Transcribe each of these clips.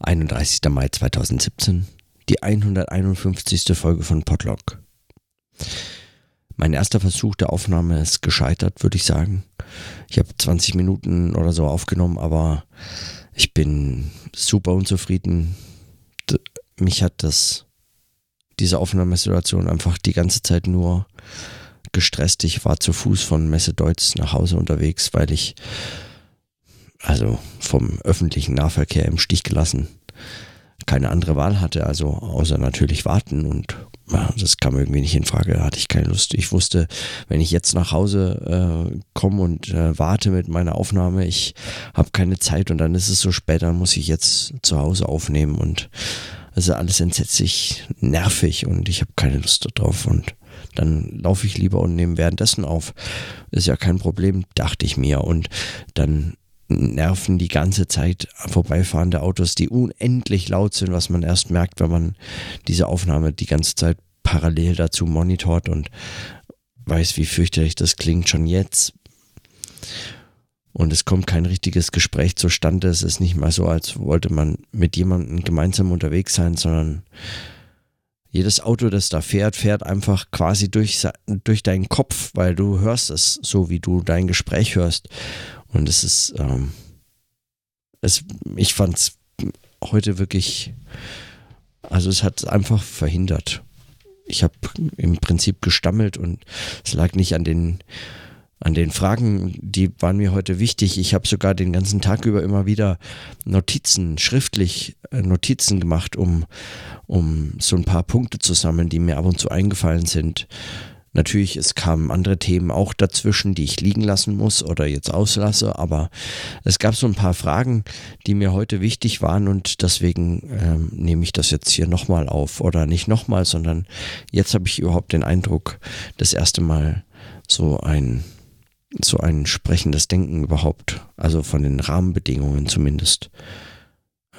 31. Mai 2017, die 151. Folge von Podlog. Mein erster Versuch der Aufnahme ist gescheitert, würde ich sagen. Ich habe 20 Minuten oder so aufgenommen, aber ich bin super unzufrieden. Mich hat das, diese Aufnahmesituation einfach die ganze Zeit nur gestresst. Ich war zu Fuß von Messe Deutz nach Hause unterwegs, weil ich also vom öffentlichen Nahverkehr im Stich gelassen keine andere Wahl hatte, also außer natürlich warten und ja, das kam irgendwie nicht in Frage, da hatte ich keine Lust. Ich wusste, wenn ich jetzt nach Hause äh, komme und äh, warte mit meiner Aufnahme, ich habe keine Zeit und dann ist es so spät, dann muss ich jetzt zu Hause aufnehmen und also alles entsetzlich nervig und ich habe keine Lust darauf und dann laufe ich lieber und nehme währenddessen auf. Ist ja kein Problem, dachte ich mir. Und dann nerven die ganze Zeit vorbeifahrende Autos, die unendlich laut sind, was man erst merkt, wenn man diese Aufnahme die ganze Zeit parallel dazu monitort und weiß, wie fürchterlich das klingt schon jetzt. Und es kommt kein richtiges Gespräch zustande. Es ist nicht mal so, als wollte man mit jemandem gemeinsam unterwegs sein, sondern jedes Auto, das da fährt, fährt einfach quasi durch, durch deinen Kopf, weil du hörst es so, wie du dein Gespräch hörst. Und es ist, ähm, es, ich fand es heute wirklich, also es hat einfach verhindert. Ich habe im Prinzip gestammelt und es lag nicht an den an den Fragen, die waren mir heute wichtig. Ich habe sogar den ganzen Tag über immer wieder Notizen, schriftlich äh, Notizen gemacht, um, um so ein paar Punkte zu sammeln, die mir ab und zu eingefallen sind. Natürlich, es kamen andere Themen auch dazwischen, die ich liegen lassen muss oder jetzt auslasse, aber es gab so ein paar Fragen, die mir heute wichtig waren und deswegen ähm, nehme ich das jetzt hier nochmal auf oder nicht nochmal, sondern jetzt habe ich überhaupt den Eindruck, das erste Mal so ein so ein sprechendes Denken überhaupt, also von den Rahmenbedingungen zumindest,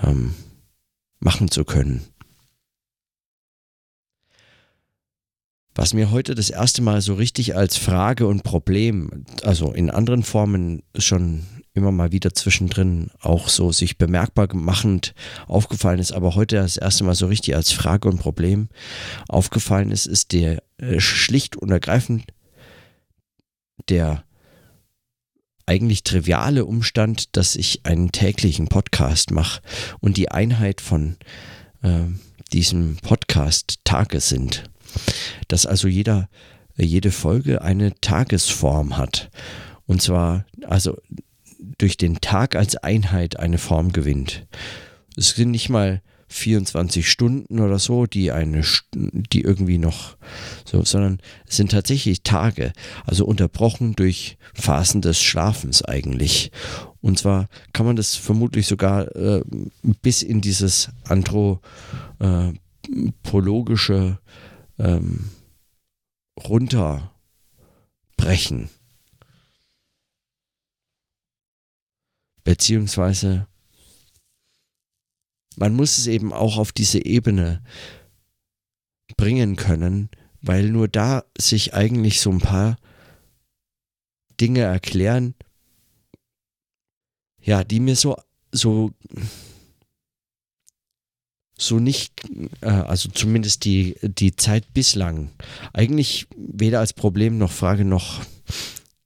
ähm, machen zu können. Was mir heute das erste Mal so richtig als Frage und Problem, also in anderen Formen schon immer mal wieder zwischendrin auch so sich bemerkbar machend aufgefallen ist, aber heute das erste Mal so richtig als Frage und Problem aufgefallen ist, ist der äh, schlicht und ergreifend der eigentlich triviale Umstand, dass ich einen täglichen Podcast mache und die Einheit von äh, diesem Podcast Tage sind. Dass also jeder, jede Folge eine Tagesform hat. Und zwar also durch den Tag als Einheit eine Form gewinnt. Es sind nicht mal 24 Stunden oder so, die eine, die irgendwie noch so, sondern es sind tatsächlich Tage, also unterbrochen durch Phasen des Schlafens eigentlich. Und zwar kann man das vermutlich sogar äh, bis in dieses anthropologische äh, ähm, runterbrechen. Beziehungsweise man muss es eben auch auf diese Ebene bringen können, weil nur da sich eigentlich so ein paar Dinge erklären, ja, die mir so, so, so nicht, äh, also zumindest die, die Zeit bislang, eigentlich weder als Problem noch Frage noch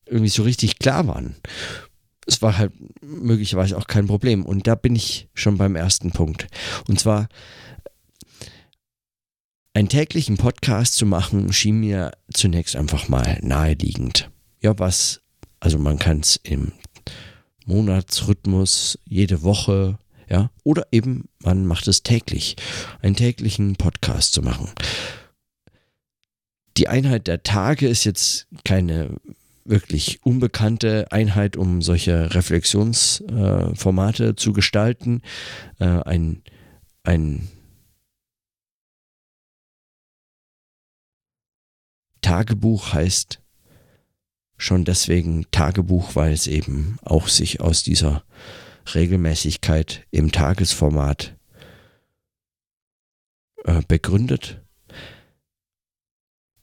irgendwie so richtig klar waren es war halt möglicherweise auch kein Problem. Und da bin ich schon beim ersten Punkt. Und zwar, einen täglichen Podcast zu machen, schien mir zunächst einfach mal naheliegend. Ja, was, also man kann es im Monatsrhythmus, jede Woche, ja, oder eben man macht es täglich, einen täglichen Podcast zu machen. Die Einheit der Tage ist jetzt keine wirklich unbekannte Einheit, um solche Reflexionsformate äh, zu gestalten. Äh, ein, ein Tagebuch heißt schon deswegen Tagebuch, weil es eben auch sich aus dieser Regelmäßigkeit im Tagesformat äh, begründet.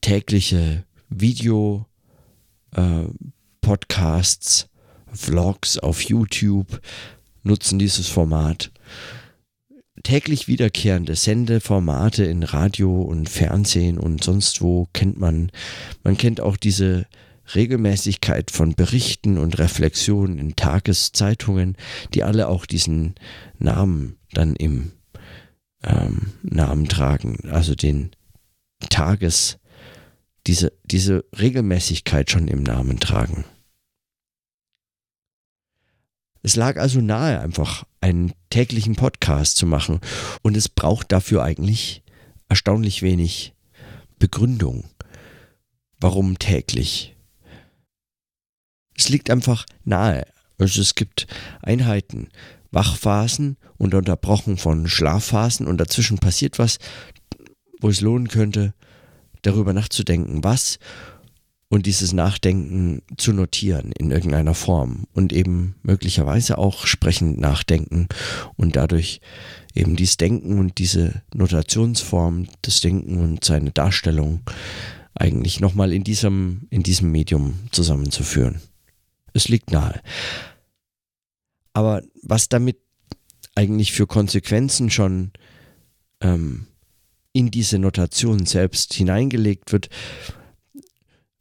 Tägliche Video- äh, Podcasts, Vlogs auf YouTube nutzen dieses Format. täglich wiederkehrende Sendeformate in Radio und Fernsehen und sonst wo kennt man. Man kennt auch diese Regelmäßigkeit von Berichten und Reflexionen in Tageszeitungen, die alle auch diesen Namen dann im ähm, Namen tragen, also den Tages, diese, diese Regelmäßigkeit schon im Namen tragen. Es lag also nahe, einfach einen täglichen Podcast zu machen und es braucht dafür eigentlich erstaunlich wenig Begründung. Warum täglich? Es liegt einfach nahe. Also es gibt Einheiten, Wachphasen und unterbrochen von Schlafphasen und dazwischen passiert was, wo es lohnen könnte, darüber nachzudenken, was und dieses Nachdenken zu notieren in irgendeiner Form und eben möglicherweise auch sprechend nachdenken und dadurch eben dieses Denken und diese Notationsform des Denken und seine Darstellung eigentlich nochmal in diesem, in diesem Medium zusammenzuführen. Es liegt nahe. Aber was damit eigentlich für Konsequenzen schon ähm, in diese Notation selbst hineingelegt wird,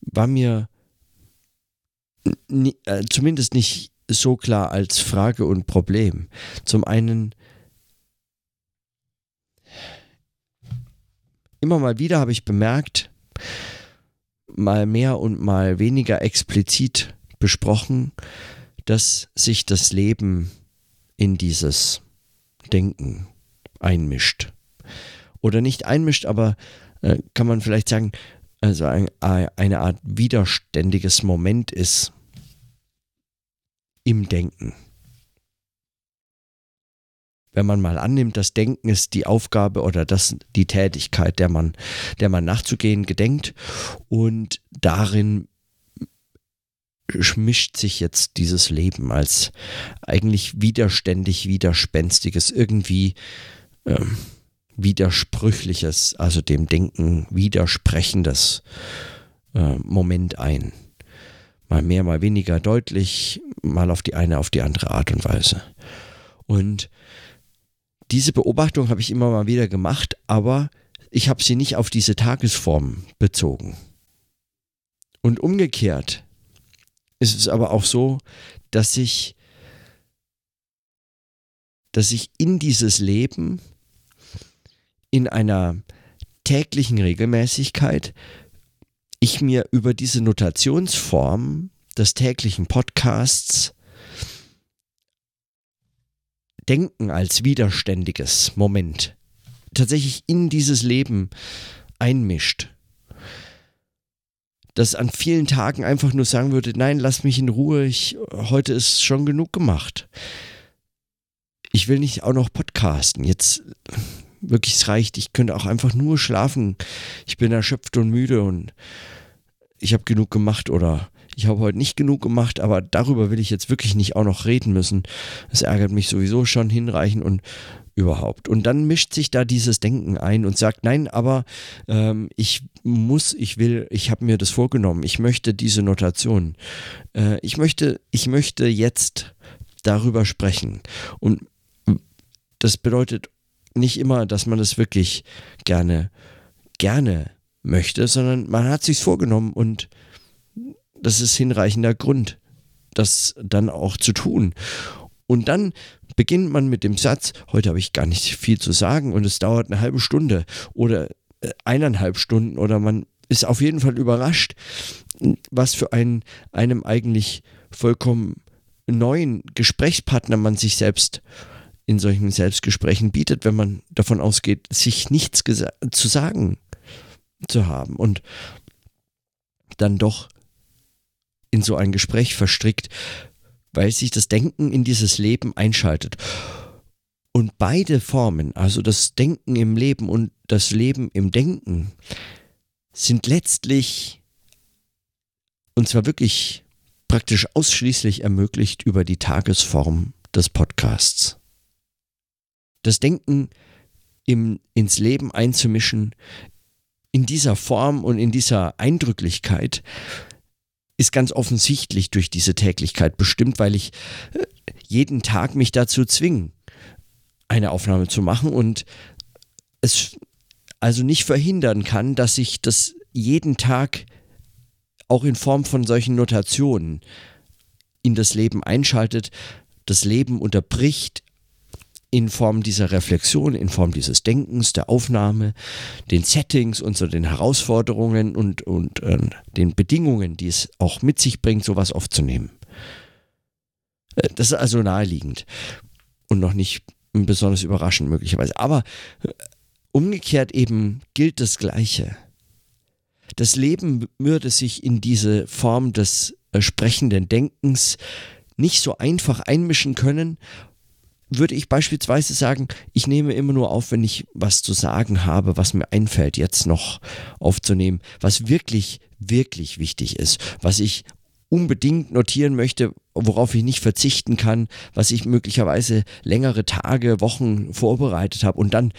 war mir äh, zumindest nicht so klar als Frage und Problem. Zum einen, immer mal wieder habe ich bemerkt, mal mehr und mal weniger explizit besprochen, dass sich das Leben in dieses Denken einmischt. Oder nicht einmischt, aber äh, kann man vielleicht sagen, also ein, eine Art widerständiges Moment ist im Denken. Wenn man mal annimmt, das Denken ist die Aufgabe oder das die Tätigkeit, der man, der man nachzugehen gedenkt und darin mischt sich jetzt dieses Leben als eigentlich widerständig, widerspenstiges, irgendwie ähm, widersprüchliches, also dem Denken widersprechendes äh, Moment ein. Mal mehr, mal weniger deutlich, mal auf die eine, auf die andere Art und Weise. Und diese Beobachtung habe ich immer mal wieder gemacht, aber ich habe sie nicht auf diese Tagesform bezogen. Und umgekehrt ist es aber auch so, dass ich, dass ich in dieses Leben in einer täglichen Regelmäßigkeit ich mir über diese Notationsform des täglichen Podcasts Denken als widerständiges Moment tatsächlich in dieses Leben einmischt. Das an vielen Tagen einfach nur sagen würde, nein, lass mich in Ruhe, ich, heute ist schon genug gemacht. Ich will nicht auch noch podcasten. Jetzt wirklich, es reicht. Ich könnte auch einfach nur schlafen. Ich bin erschöpft und müde und ich habe genug gemacht oder ich habe heute nicht genug gemacht, aber darüber will ich jetzt wirklich nicht auch noch reden müssen. Es ärgert mich sowieso schon hinreichend und überhaupt. Und dann mischt sich da dieses Denken ein und sagt, nein, aber ähm, ich muss, ich will, ich habe mir das vorgenommen, ich möchte diese Notation. Äh, ich möchte, ich möchte jetzt darüber sprechen. Und das bedeutet nicht immer, dass man das wirklich gerne, gerne möchte, sondern man hat sich's vorgenommen und das ist hinreichender Grund, das dann auch zu tun. Und dann beginnt man mit dem Satz, heute habe ich gar nicht viel zu sagen und es dauert eine halbe Stunde oder äh, eineinhalb Stunden oder man ist auf jeden Fall überrascht, was für einen, einem eigentlich vollkommen neuen Gesprächspartner man sich selbst in solchen Selbstgesprächen bietet, wenn man davon ausgeht, sich nichts zu sagen zu haben und dann doch in so ein Gespräch verstrickt, weil sich das Denken in dieses Leben einschaltet. Und beide Formen, also das Denken im Leben und das Leben im Denken, sind letztlich, und zwar wirklich praktisch ausschließlich ermöglicht über die Tagesform des Podcasts das Denken im, ins Leben einzumischen, in dieser Form und in dieser Eindrücklichkeit, ist ganz offensichtlich durch diese Täglichkeit bestimmt, weil ich äh, jeden Tag mich dazu zwinge. eine Aufnahme zu machen und es also nicht verhindern kann, dass ich das jeden Tag auch in Form von solchen Notationen in das Leben einschaltet, das Leben unterbricht in Form dieser Reflexion, in Form dieses Denkens, der Aufnahme, den Settings und so den Herausforderungen und, und äh, den Bedingungen, die es auch mit sich bringt, sowas aufzunehmen. Äh, das ist also naheliegend und noch nicht besonders überraschend möglicherweise. Aber äh, umgekehrt eben gilt das Gleiche. Das Leben würde sich in diese Form des äh, sprechenden Denkens nicht so einfach einmischen können, würde ich beispielsweise sagen, ich nehme immer nur auf, wenn ich was zu sagen habe, was mir einfällt, jetzt noch aufzunehmen, was wirklich, wirklich wichtig ist, was ich unbedingt notieren möchte, worauf ich nicht verzichten kann, was ich möglicherweise längere Tage, Wochen vorbereitet habe und dann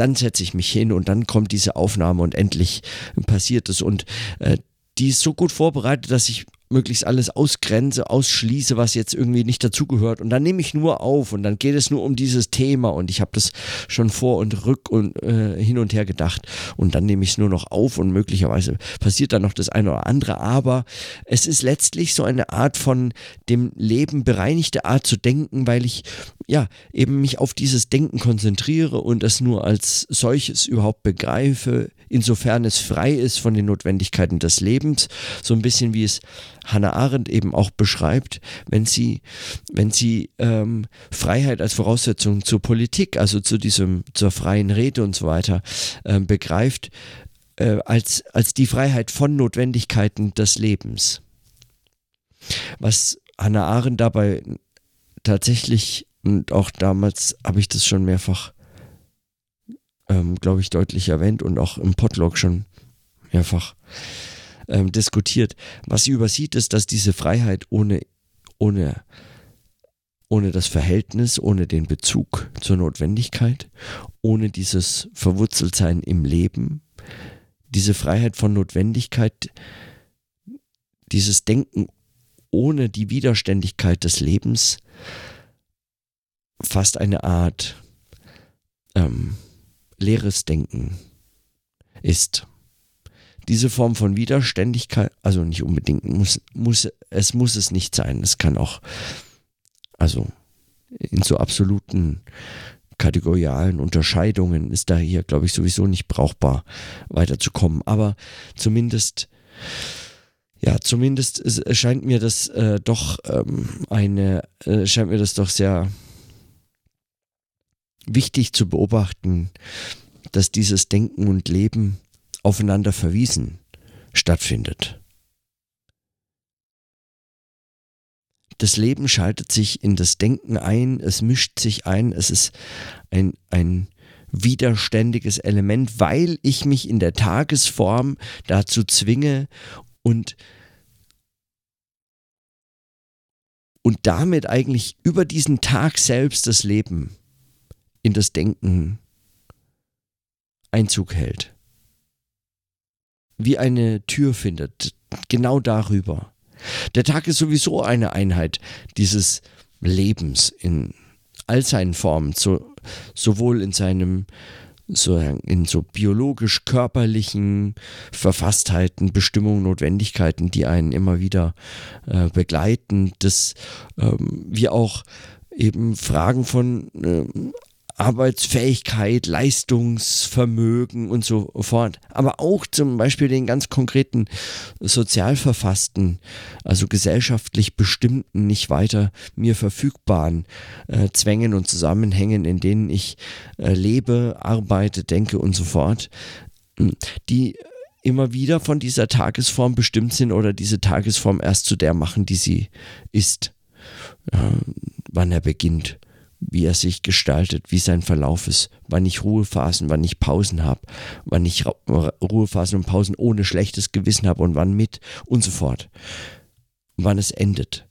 dann setze ich mich hin und dann kommt diese Aufnahme und endlich passiert es. Und äh, die ist so gut vorbereitet, dass ich möglichst alles ausgrenze, ausschließe, was jetzt irgendwie nicht dazugehört. Und dann nehme ich nur auf und dann geht es nur um dieses Thema und ich habe das schon vor und rück und äh, hin und her gedacht. Und dann nehme ich es nur noch auf und möglicherweise passiert dann noch das eine oder andere. Aber es ist letztlich so eine Art von dem Leben bereinigte Art zu denken, weil ich ja eben mich auf dieses Denken konzentriere und es nur als solches überhaupt begreife, insofern es frei ist von den Notwendigkeiten des Lebens. So ein bisschen wie es Hannah Arendt eben auch beschreibt, wenn sie, wenn sie ähm, Freiheit als Voraussetzung zur Politik, also zu diesem, zur freien Rede und so weiter, ähm, begreift, äh, als, als die Freiheit von Notwendigkeiten des Lebens. Was Hannah Arendt dabei tatsächlich, und auch damals habe ich das schon mehrfach, ähm, glaube ich, deutlich erwähnt und auch im Podlog schon mehrfach ähm, diskutiert. Was sie übersieht, ist, dass diese Freiheit ohne, ohne, ohne das Verhältnis, ohne den Bezug zur Notwendigkeit, ohne dieses Verwurzeltsein im Leben, diese Freiheit von Notwendigkeit, dieses Denken ohne die Widerständigkeit des Lebens fast eine Art ähm, leeres Denken ist diese Form von Widerständigkeit, also nicht unbedingt, muss, muss, es muss es nicht sein. Es kann auch, also in so absoluten kategorialen Unterscheidungen ist da hier, glaube ich, sowieso nicht brauchbar weiterzukommen. Aber zumindest, ja, zumindest scheint mir das äh, doch ähm, eine, äh, scheint mir das doch sehr wichtig zu beobachten, dass dieses Denken und Leben aufeinander verwiesen stattfindet. Das Leben schaltet sich in das Denken ein, es mischt sich ein, es ist ein, ein widerständiges Element, weil ich mich in der Tagesform dazu zwinge und und damit eigentlich über diesen Tag selbst das Leben in das Denken Einzug hält wie eine Tür findet, genau darüber. Der Tag ist sowieso eine Einheit dieses Lebens in all seinen Formen, so, sowohl in seinem so in so biologisch körperlichen Verfasstheiten, Bestimmungen, Notwendigkeiten, die einen immer wieder äh, begleiten, dass ähm, wir auch eben Fragen von äh, Arbeitsfähigkeit, Leistungsvermögen und so fort. Aber auch zum Beispiel den ganz konkreten sozial verfassten, also gesellschaftlich bestimmten, nicht weiter mir verfügbaren äh, Zwängen und Zusammenhängen, in denen ich äh, lebe, arbeite, denke und so fort, hm, die immer wieder von dieser Tagesform bestimmt sind oder diese Tagesform erst zu der machen, die sie ist, äh, wann er beginnt wie er sich gestaltet, wie sein Verlauf ist, wann ich Ruhephasen, wann ich Pausen habe, wann ich Ruhephasen und Pausen ohne schlechtes Gewissen habe und wann mit und so fort. Wann es endet.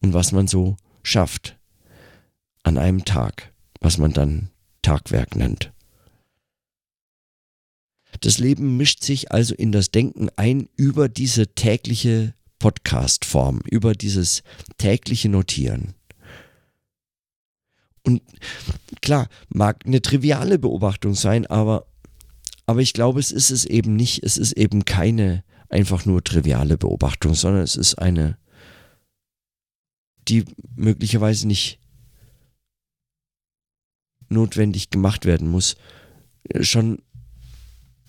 Und was man so schafft an einem Tag, was man dann Tagwerk nennt. Das Leben mischt sich also in das Denken ein über diese tägliche Podcast-Form, über dieses tägliche Notieren. Und klar, mag eine triviale Beobachtung sein, aber, aber ich glaube, es ist es eben nicht. Es ist eben keine einfach nur triviale Beobachtung, sondern es ist eine, die möglicherweise nicht notwendig gemacht werden muss. Schon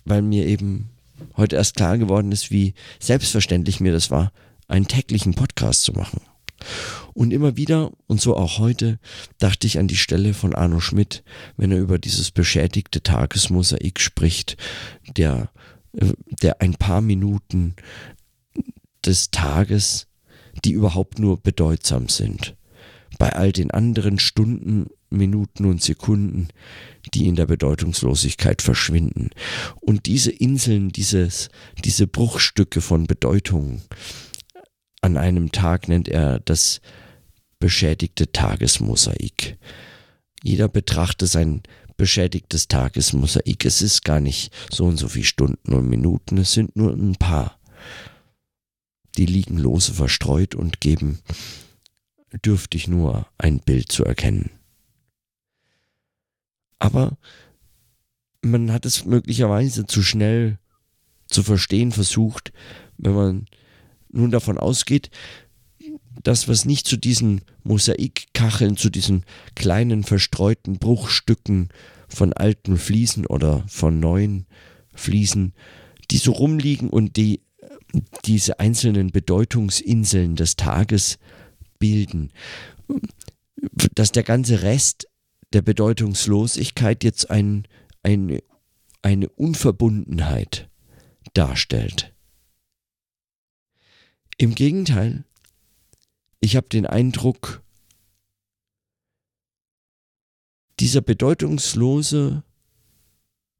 weil mir eben heute erst klar geworden ist, wie selbstverständlich mir das war, einen täglichen Podcast zu machen. Und immer wieder, und so auch heute, dachte ich an die Stelle von Arno Schmidt, wenn er über dieses beschädigte Tagesmosaik spricht, der, äh, der ein paar Minuten des Tages, die überhaupt nur bedeutsam sind. Bei all den anderen Stunden, Minuten und Sekunden, die in der Bedeutungslosigkeit verschwinden. Und diese Inseln, dieses, diese Bruchstücke von Bedeutung, an einem Tag nennt er das beschädigte Tagesmosaik. Jeder betrachtet sein beschädigtes Tagesmosaik. Es ist gar nicht so und so viele Stunden und Minuten, es sind nur ein paar. Die liegen lose verstreut und geben dürftig nur ein Bild zu erkennen. Aber man hat es möglicherweise zu schnell zu verstehen versucht, wenn man nun davon ausgeht, dass was nicht zu diesen Mosaikkacheln, zu diesen kleinen verstreuten Bruchstücken von alten Fliesen oder von neuen Fliesen, die so rumliegen und die diese einzelnen Bedeutungsinseln des Tages bilden, dass der ganze Rest der Bedeutungslosigkeit jetzt ein, ein, eine Unverbundenheit darstellt. Im Gegenteil, ich habe den Eindruck, dieser bedeutungslose,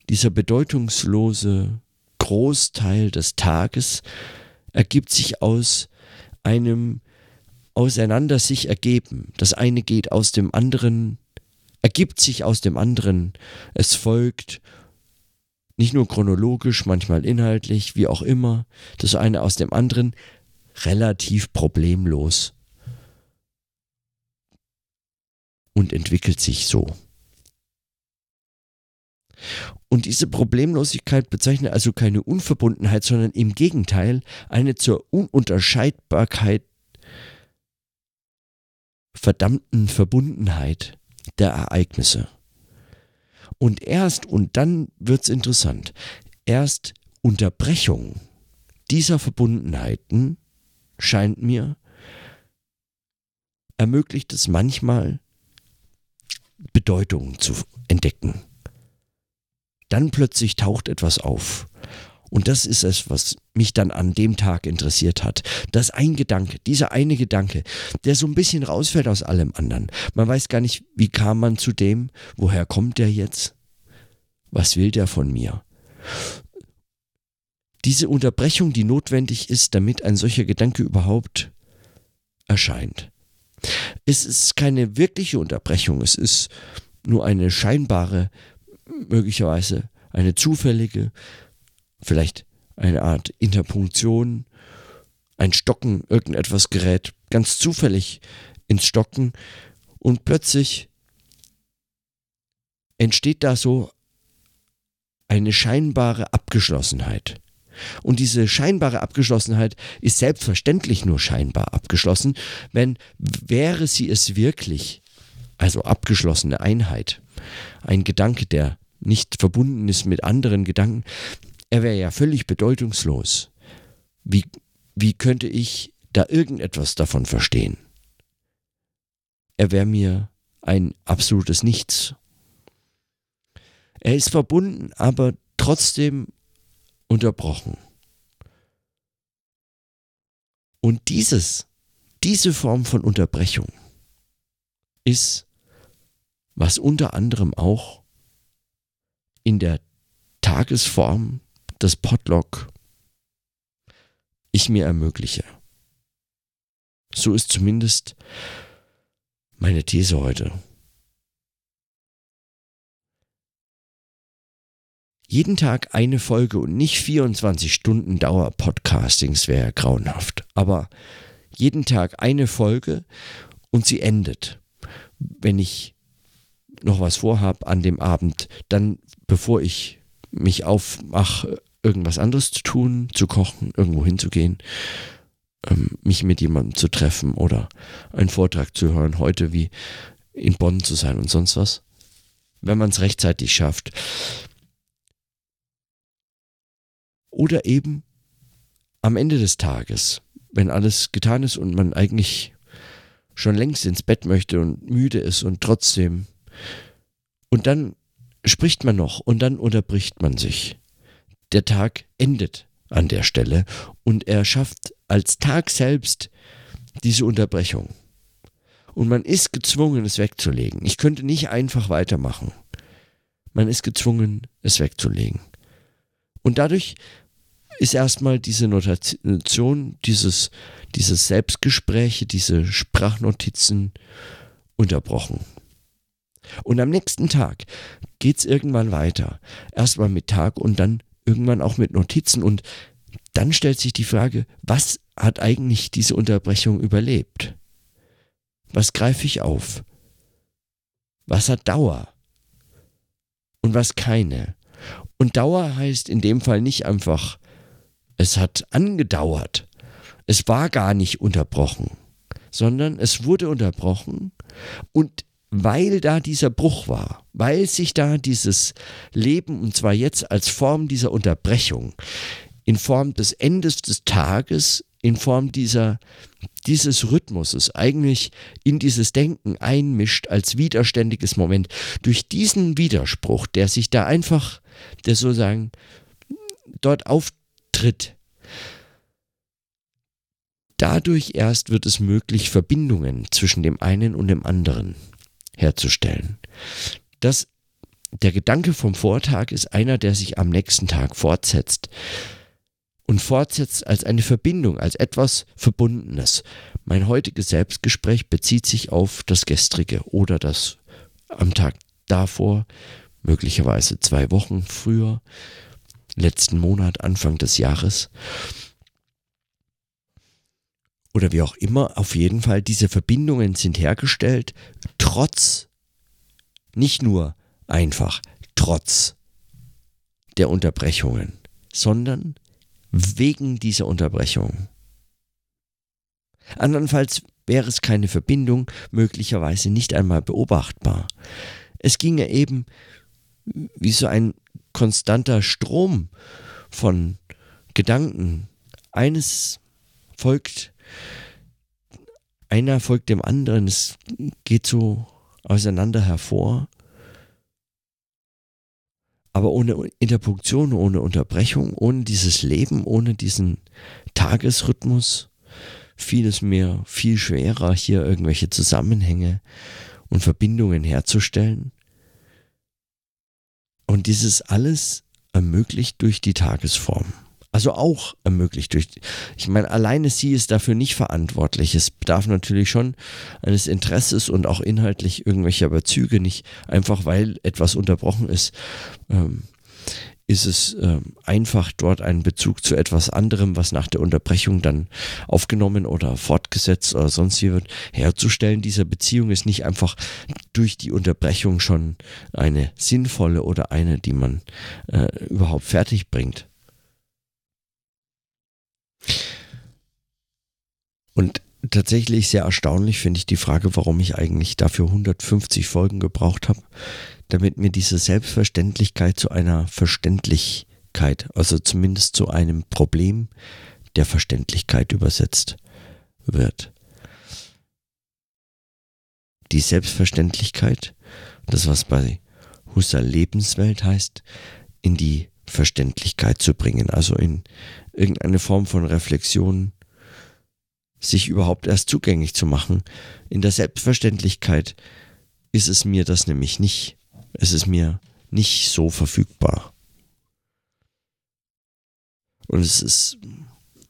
dieser bedeutungslose Großteil des Tages ergibt sich aus einem auseinander sich ergeben. Das eine geht aus dem anderen, ergibt sich aus dem anderen. Es folgt nicht nur chronologisch, manchmal inhaltlich, wie auch immer, das eine aus dem anderen relativ problemlos und entwickelt sich so. Und diese Problemlosigkeit bezeichnet also keine Unverbundenheit, sondern im Gegenteil eine zur Ununterscheidbarkeit verdammten Verbundenheit der Ereignisse. Und erst, und dann wird es interessant, erst Unterbrechung dieser Verbundenheiten scheint mir, ermöglicht es manchmal, Bedeutungen zu entdecken. Dann plötzlich taucht etwas auf. Und das ist es, was mich dann an dem Tag interessiert hat. Das ein Gedanke, dieser eine Gedanke, der so ein bisschen rausfällt aus allem anderen. Man weiß gar nicht, wie kam man zu dem, woher kommt der jetzt? Was will der von mir? Diese Unterbrechung, die notwendig ist, damit ein solcher Gedanke überhaupt erscheint. Es ist keine wirkliche Unterbrechung, es ist nur eine scheinbare, möglicherweise eine zufällige, vielleicht eine Art Interpunktion, ein Stocken, irgendetwas gerät ganz zufällig ins Stocken und plötzlich entsteht da so eine scheinbare Abgeschlossenheit. Und diese scheinbare Abgeschlossenheit ist selbstverständlich nur scheinbar abgeschlossen, wenn wäre sie es wirklich, also abgeschlossene Einheit, ein Gedanke, der nicht verbunden ist mit anderen Gedanken, er wäre ja völlig bedeutungslos. Wie, wie könnte ich da irgendetwas davon verstehen? Er wäre mir ein absolutes Nichts. Er ist verbunden, aber trotzdem unterbrochen. Und dieses, diese Form von Unterbrechung ist, was unter anderem auch in der Tagesform des Potluck ich mir ermögliche. So ist zumindest meine These heute. Jeden Tag eine Folge und nicht 24 Stunden Dauer Podcastings wäre grauenhaft. Aber jeden Tag eine Folge und sie endet. Wenn ich noch was vorhabe an dem Abend, dann bevor ich mich aufmache, irgendwas anderes zu tun, zu kochen, irgendwo hinzugehen, ähm, mich mit jemandem zu treffen oder einen Vortrag zu hören, heute wie in Bonn zu sein und sonst was. Wenn man es rechtzeitig schafft. Oder eben am Ende des Tages, wenn alles getan ist und man eigentlich schon längst ins Bett möchte und müde ist und trotzdem. Und dann spricht man noch und dann unterbricht man sich. Der Tag endet an der Stelle und er schafft als Tag selbst diese Unterbrechung. Und man ist gezwungen, es wegzulegen. Ich könnte nicht einfach weitermachen. Man ist gezwungen, es wegzulegen. Und dadurch ist erstmal diese Notation, dieses, dieses Selbstgespräche, diese Sprachnotizen unterbrochen. Und am nächsten Tag geht es irgendwann weiter. Erstmal mit Tag und dann irgendwann auch mit Notizen. Und dann stellt sich die Frage, was hat eigentlich diese Unterbrechung überlebt? Was greife ich auf? Was hat Dauer? Und was keine? Und Dauer heißt in dem Fall nicht einfach, es hat angedauert. Es war gar nicht unterbrochen, sondern es wurde unterbrochen und weil da dieser Bruch war, weil sich da dieses Leben, und zwar jetzt als Form dieser Unterbrechung, in Form des Endes des Tages, in Form dieser, dieses Rhythmuses eigentlich in dieses Denken einmischt als widerständiges Moment. Durch diesen Widerspruch, der sich da einfach, der sozusagen dort auftritt, dadurch erst wird es möglich, Verbindungen zwischen dem einen und dem anderen herzustellen. Das, der Gedanke vom Vortag ist einer, der sich am nächsten Tag fortsetzt und fortsetzt als eine Verbindung, als etwas Verbundenes. Mein heutiges Selbstgespräch bezieht sich auf das gestrige oder das am Tag davor, möglicherweise zwei Wochen früher, letzten Monat, Anfang des Jahres. Oder wie auch immer, auf jeden Fall, diese Verbindungen sind hergestellt, trotz, nicht nur einfach, trotz der Unterbrechungen, sondern wegen dieser Unterbrechung. Andernfalls wäre es keine Verbindung, möglicherweise nicht einmal beobachtbar. Es ginge eben wie so ein konstanter Strom von Gedanken. Eines folgt, einer folgt dem anderen, es geht so auseinander hervor aber ohne Interpunktion, ohne Unterbrechung, ohne dieses Leben, ohne diesen Tagesrhythmus fiel es mir viel schwerer, hier irgendwelche Zusammenhänge und Verbindungen herzustellen. Und dieses alles ermöglicht durch die Tagesform. Also auch ermöglicht durch, ich meine, alleine sie ist dafür nicht verantwortlich. Es bedarf natürlich schon eines Interesses und auch inhaltlich irgendwelcher Bezüge, nicht einfach weil etwas unterbrochen ist. Ähm, ist es ähm, einfach dort einen Bezug zu etwas anderem, was nach der Unterbrechung dann aufgenommen oder fortgesetzt oder sonst wie wird, herzustellen. Diese Beziehung ist nicht einfach durch die Unterbrechung schon eine sinnvolle oder eine, die man äh, überhaupt fertig bringt. Und tatsächlich sehr erstaunlich finde ich die Frage, warum ich eigentlich dafür 150 Folgen gebraucht habe, damit mir diese Selbstverständlichkeit zu einer Verständlichkeit, also zumindest zu einem Problem der Verständlichkeit übersetzt wird. Die Selbstverständlichkeit, das was bei Husserl Lebenswelt heißt, in die Verständlichkeit zu bringen, also in irgendeine Form von Reflexion sich überhaupt erst zugänglich zu machen. In der Selbstverständlichkeit ist es mir das nämlich nicht. Es ist mir nicht so verfügbar. Und es ist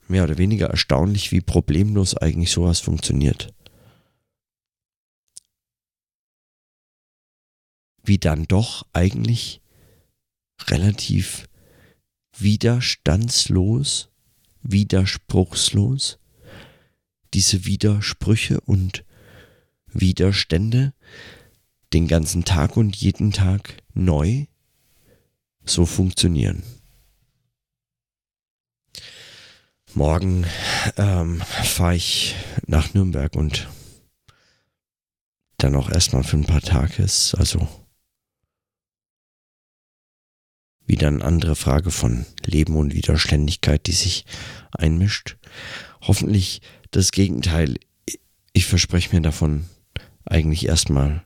mehr oder weniger erstaunlich, wie problemlos eigentlich sowas funktioniert. Wie dann doch eigentlich relativ widerstandslos, widerspruchslos diese Widersprüche und Widerstände den ganzen Tag und jeden Tag neu so funktionieren. Morgen ähm, fahre ich nach Nürnberg und dann auch erstmal für ein paar Tage ist also wieder eine andere Frage von Leben und Widerständigkeit, die sich einmischt. Hoffentlich das Gegenteil. Ich verspreche mir davon eigentlich erstmal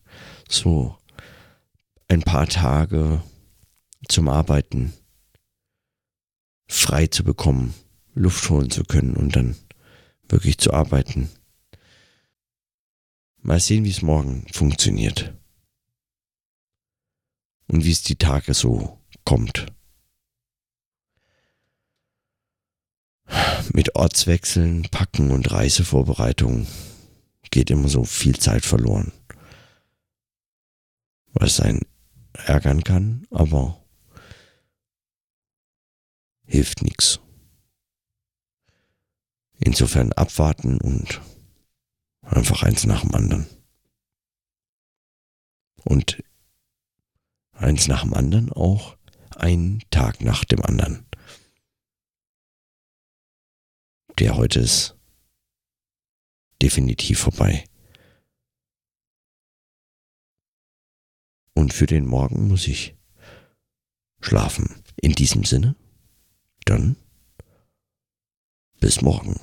so ein paar Tage zum Arbeiten frei zu bekommen, Luft holen zu können und dann wirklich zu arbeiten. Mal sehen, wie es morgen funktioniert. Und wie es die Tage so kommt. Mit Ortswechseln, Packen und Reisevorbereitungen geht immer so viel Zeit verloren. Was einen ärgern kann, aber hilft nichts. Insofern abwarten und einfach eins nach dem anderen. Und eins nach dem anderen auch einen Tag nach dem anderen. Der heute ist definitiv vorbei. Und für den Morgen muss ich schlafen. In diesem Sinne, dann bis morgen.